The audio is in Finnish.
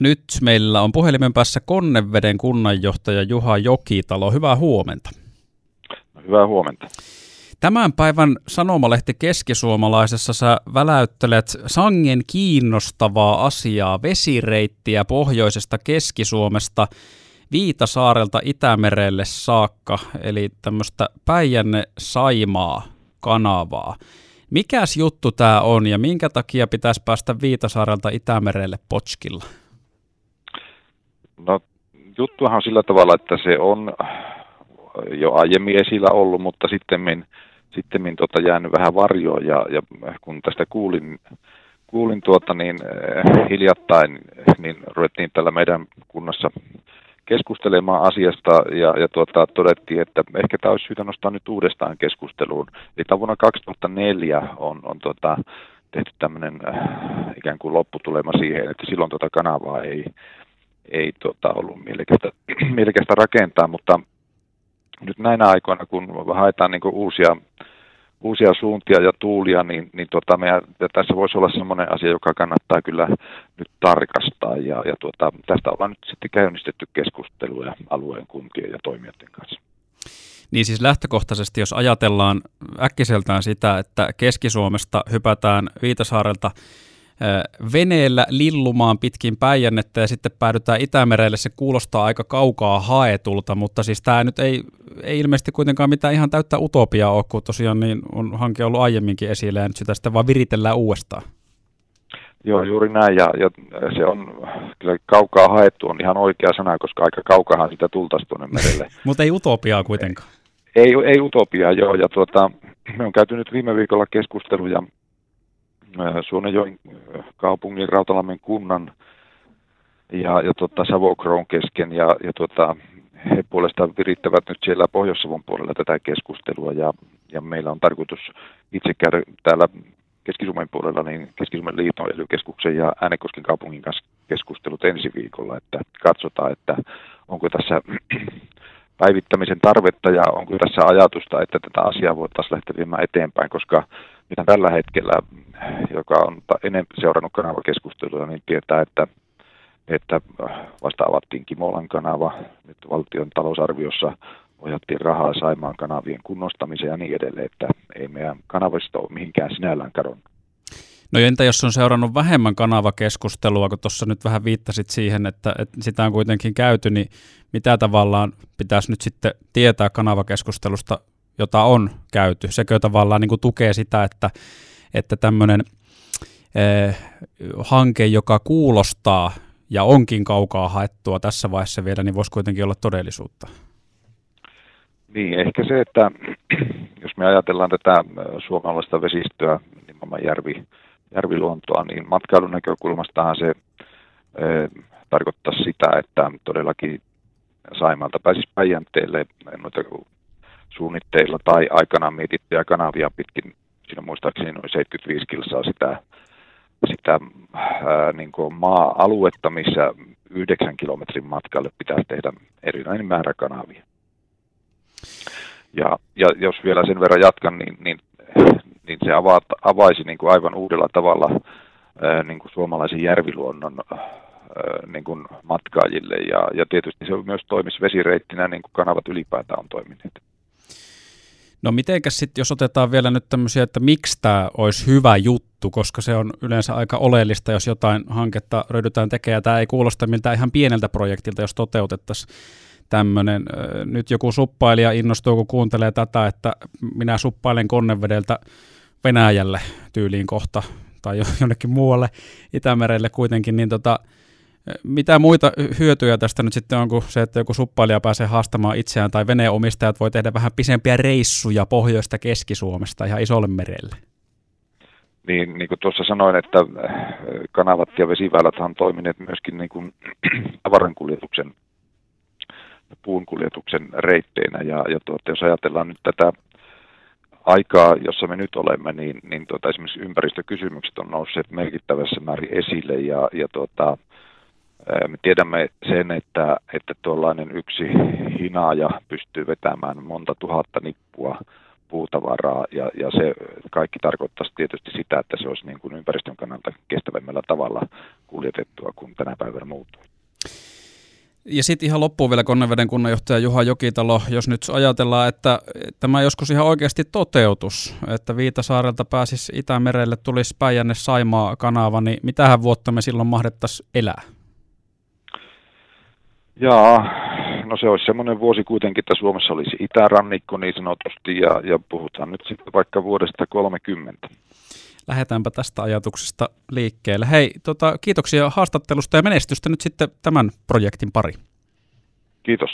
Nyt meillä on puhelimen päässä Konneveden kunnanjohtaja Juha Jokitalo. Hyvää huomenta. Hyvää huomenta. Tämän päivän sanomalehti Keskisuomalaisessa sä väläyttelet sangen kiinnostavaa asiaa vesireittiä pohjoisesta Keski-Suomesta Viitasaarelta Itämerelle saakka, eli tämmöistä Päijänne-Saimaa kanavaa. Mikäs juttu tämä on ja minkä takia pitäisi päästä Viitasaarelta Itämerelle potskilla? No juttuhan on sillä tavalla, että se on jo aiemmin esillä ollut, mutta sitten sitten tota jäänyt vähän varjoon ja, ja kun tästä kuulin, kuulin tuota niin äh, hiljattain, niin ruvettiin tällä meidän kunnassa keskustelemaan asiasta ja, ja tuota, todettiin, että ehkä tämä olisi syytä nostaa nyt uudestaan keskusteluun. Eli tämä vuonna 2004 on, on tuota, tehty tämmöinen äh, ikään kuin lopputulema siihen, että silloin tuota kanavaa ei, ei tuota, ollut mielekästä, mielekästä rakentaa, mutta nyt näinä aikoina, kun haetaan niin uusia, uusia suuntia ja tuulia, niin, niin tota, meidän, tässä voisi olla sellainen asia, joka kannattaa kyllä nyt tarkastaa. Ja, ja tuota, tästä ollaan nyt sitten käynnistetty keskusteluja alueen kuntien ja toimijoiden kanssa. Niin siis lähtökohtaisesti, jos ajatellaan äkkiseltään sitä, että Keski-Suomesta hypätään Viitasaarelta veneellä lillumaan pitkin Päijännettä ja sitten päädytään Itämerelle. Se kuulostaa aika kaukaa haetulta, mutta siis tämä nyt ei, ei ilmeisesti kuitenkaan mitään ihan täyttä utopiaa ole, kun tosiaan niin on hanke ollut aiemminkin esillä ja nyt sitä sitten vaan viritellään uudestaan. Joo, juuri näin, ja, ja se on kyllä kaukaa haettu on ihan oikea sana, koska aika kaukahan sitä tultaisi tuonne merelle. Mutta ei utopiaa kuitenkaan. Ei, ei utopiaa, joo, ja tuota, me on käyty nyt viime viikolla keskusteluja Suonenjoen kaupungin, Rautalammen kunnan ja, ja tota Savokroon kesken ja, ja tota, he puolestaan virittävät nyt siellä Pohjois-Savon puolella tätä keskustelua ja, ja meillä on tarkoitus itse käydä täällä keski puolella niin keski liiton ely ja Äänekosken kaupungin kanssa keskustelut ensi viikolla, että katsotaan, että onko tässä päivittämisen tarvetta ja onko tässä ajatusta, että tätä asiaa voitaisiin lähteä viemään eteenpäin, koska mitä tällä hetkellä, joka on enemmän seurannut kanavakeskustelua, niin tietää, että, että vasta avattiin Kimolan kanava, nyt valtion talousarviossa ohjattiin rahaa Saimaan kanavien kunnostamiseen ja niin edelleen, että ei meidän kanavista ole mihinkään sinällään kadonnut. No entä jos on seurannut vähemmän kanavakeskustelua, kun tuossa nyt vähän viittasit siihen, että, että sitä on kuitenkin käyty, niin mitä tavallaan pitäisi nyt sitten tietää kanavakeskustelusta, jota on käyty? Sekö tavallaan niin kuin tukee sitä, että, että tämmöinen eh, hanke, joka kuulostaa ja onkin kaukaa haettua tässä vaiheessa vielä, niin voisi kuitenkin olla todellisuutta? Niin, ehkä se, että jos me ajatellaan tätä suomalaista vesistöä, nimenomaan järvi, järviluontoa, niin matkailun näkökulmastahan se e, tarkoittaa sitä, että todellakin Saimalta pääsisi Päijänteelle noita suunnitteilla tai aikanaan mietittyjä kanavia pitkin, siinä muistaakseni noin 75 kilsaa sitä, sitä ää, niin kuin maa-aluetta, missä yhdeksän kilometrin matkalle pitää tehdä erilainen määrä kanavia. Ja, ja jos vielä sen verran jatkan, niin, niin niin se ava, avaisi niin kuin aivan uudella tavalla ää, niin kuin suomalaisen järviluonnon niin kuin matkaajille ja, ja tietysti se myös toimisi vesireittinä niin kuin kanavat ylipäätään on toimineet. No mitenkäs sitten, jos otetaan vielä nyt tämmöisiä, että miksi tämä olisi hyvä juttu, koska se on yleensä aika oleellista, jos jotain hanketta ryhdytään tekemään. Tämä ei kuulosta miltä ihan pieneltä projektilta, jos toteutettaisiin tämmöinen. Nyt joku suppailija innostuu, kun kuuntelee tätä, että minä suppailen konnevedeltä Venäjälle tyyliin kohta tai jonnekin muualle Itämerelle kuitenkin, niin tota, mitä muita hyötyjä tästä nyt sitten on kuin se, että joku suppailija pääsee haastamaan itseään tai veneenomistajat voi tehdä vähän pisempiä reissuja pohjoista Keski-Suomesta ihan isolle merelle? Niin, niin kuin tuossa sanoin, että kanavat ja vesiväylät on toimineet myöskin niin kuin tavarankuljetuksen puunkuljetuksen reitteinä. Ja, ja tuota, jos ajatellaan nyt tätä aikaa, jossa me nyt olemme, niin, niin tuota, esimerkiksi ympäristökysymykset on nousseet merkittävässä määrin esille ja, ja tuota, me tiedämme sen, että, että tuollainen yksi hinaaja pystyy vetämään monta tuhatta nippua puutavaraa ja, ja se kaikki tarkoittaisi tietysti sitä, että se olisi niin kuin ympäristön kannalta kestävämmällä tavalla kuljetettua kuin tänä päivänä muuttuu. Ja sitten ihan loppuun vielä Konneveden kunnanjohtaja Juha Jokitalo, jos nyt ajatellaan, että tämä joskus ihan oikeasti toteutus, että Viitasaarelta pääsisi Itämerelle, tulisi Päijänne Saimaa kanava, niin mitähän vuotta me silloin mahdettaisiin elää? Jaa, no se olisi semmoinen vuosi kuitenkin, että Suomessa olisi itärannikko niin sanotusti, ja, ja puhutaan nyt sitten vaikka vuodesta 30. Lähdetäänpä tästä ajatuksesta liikkeelle. Hei, tota, kiitoksia haastattelusta ja menestystä nyt sitten tämän projektin pari. Kiitos.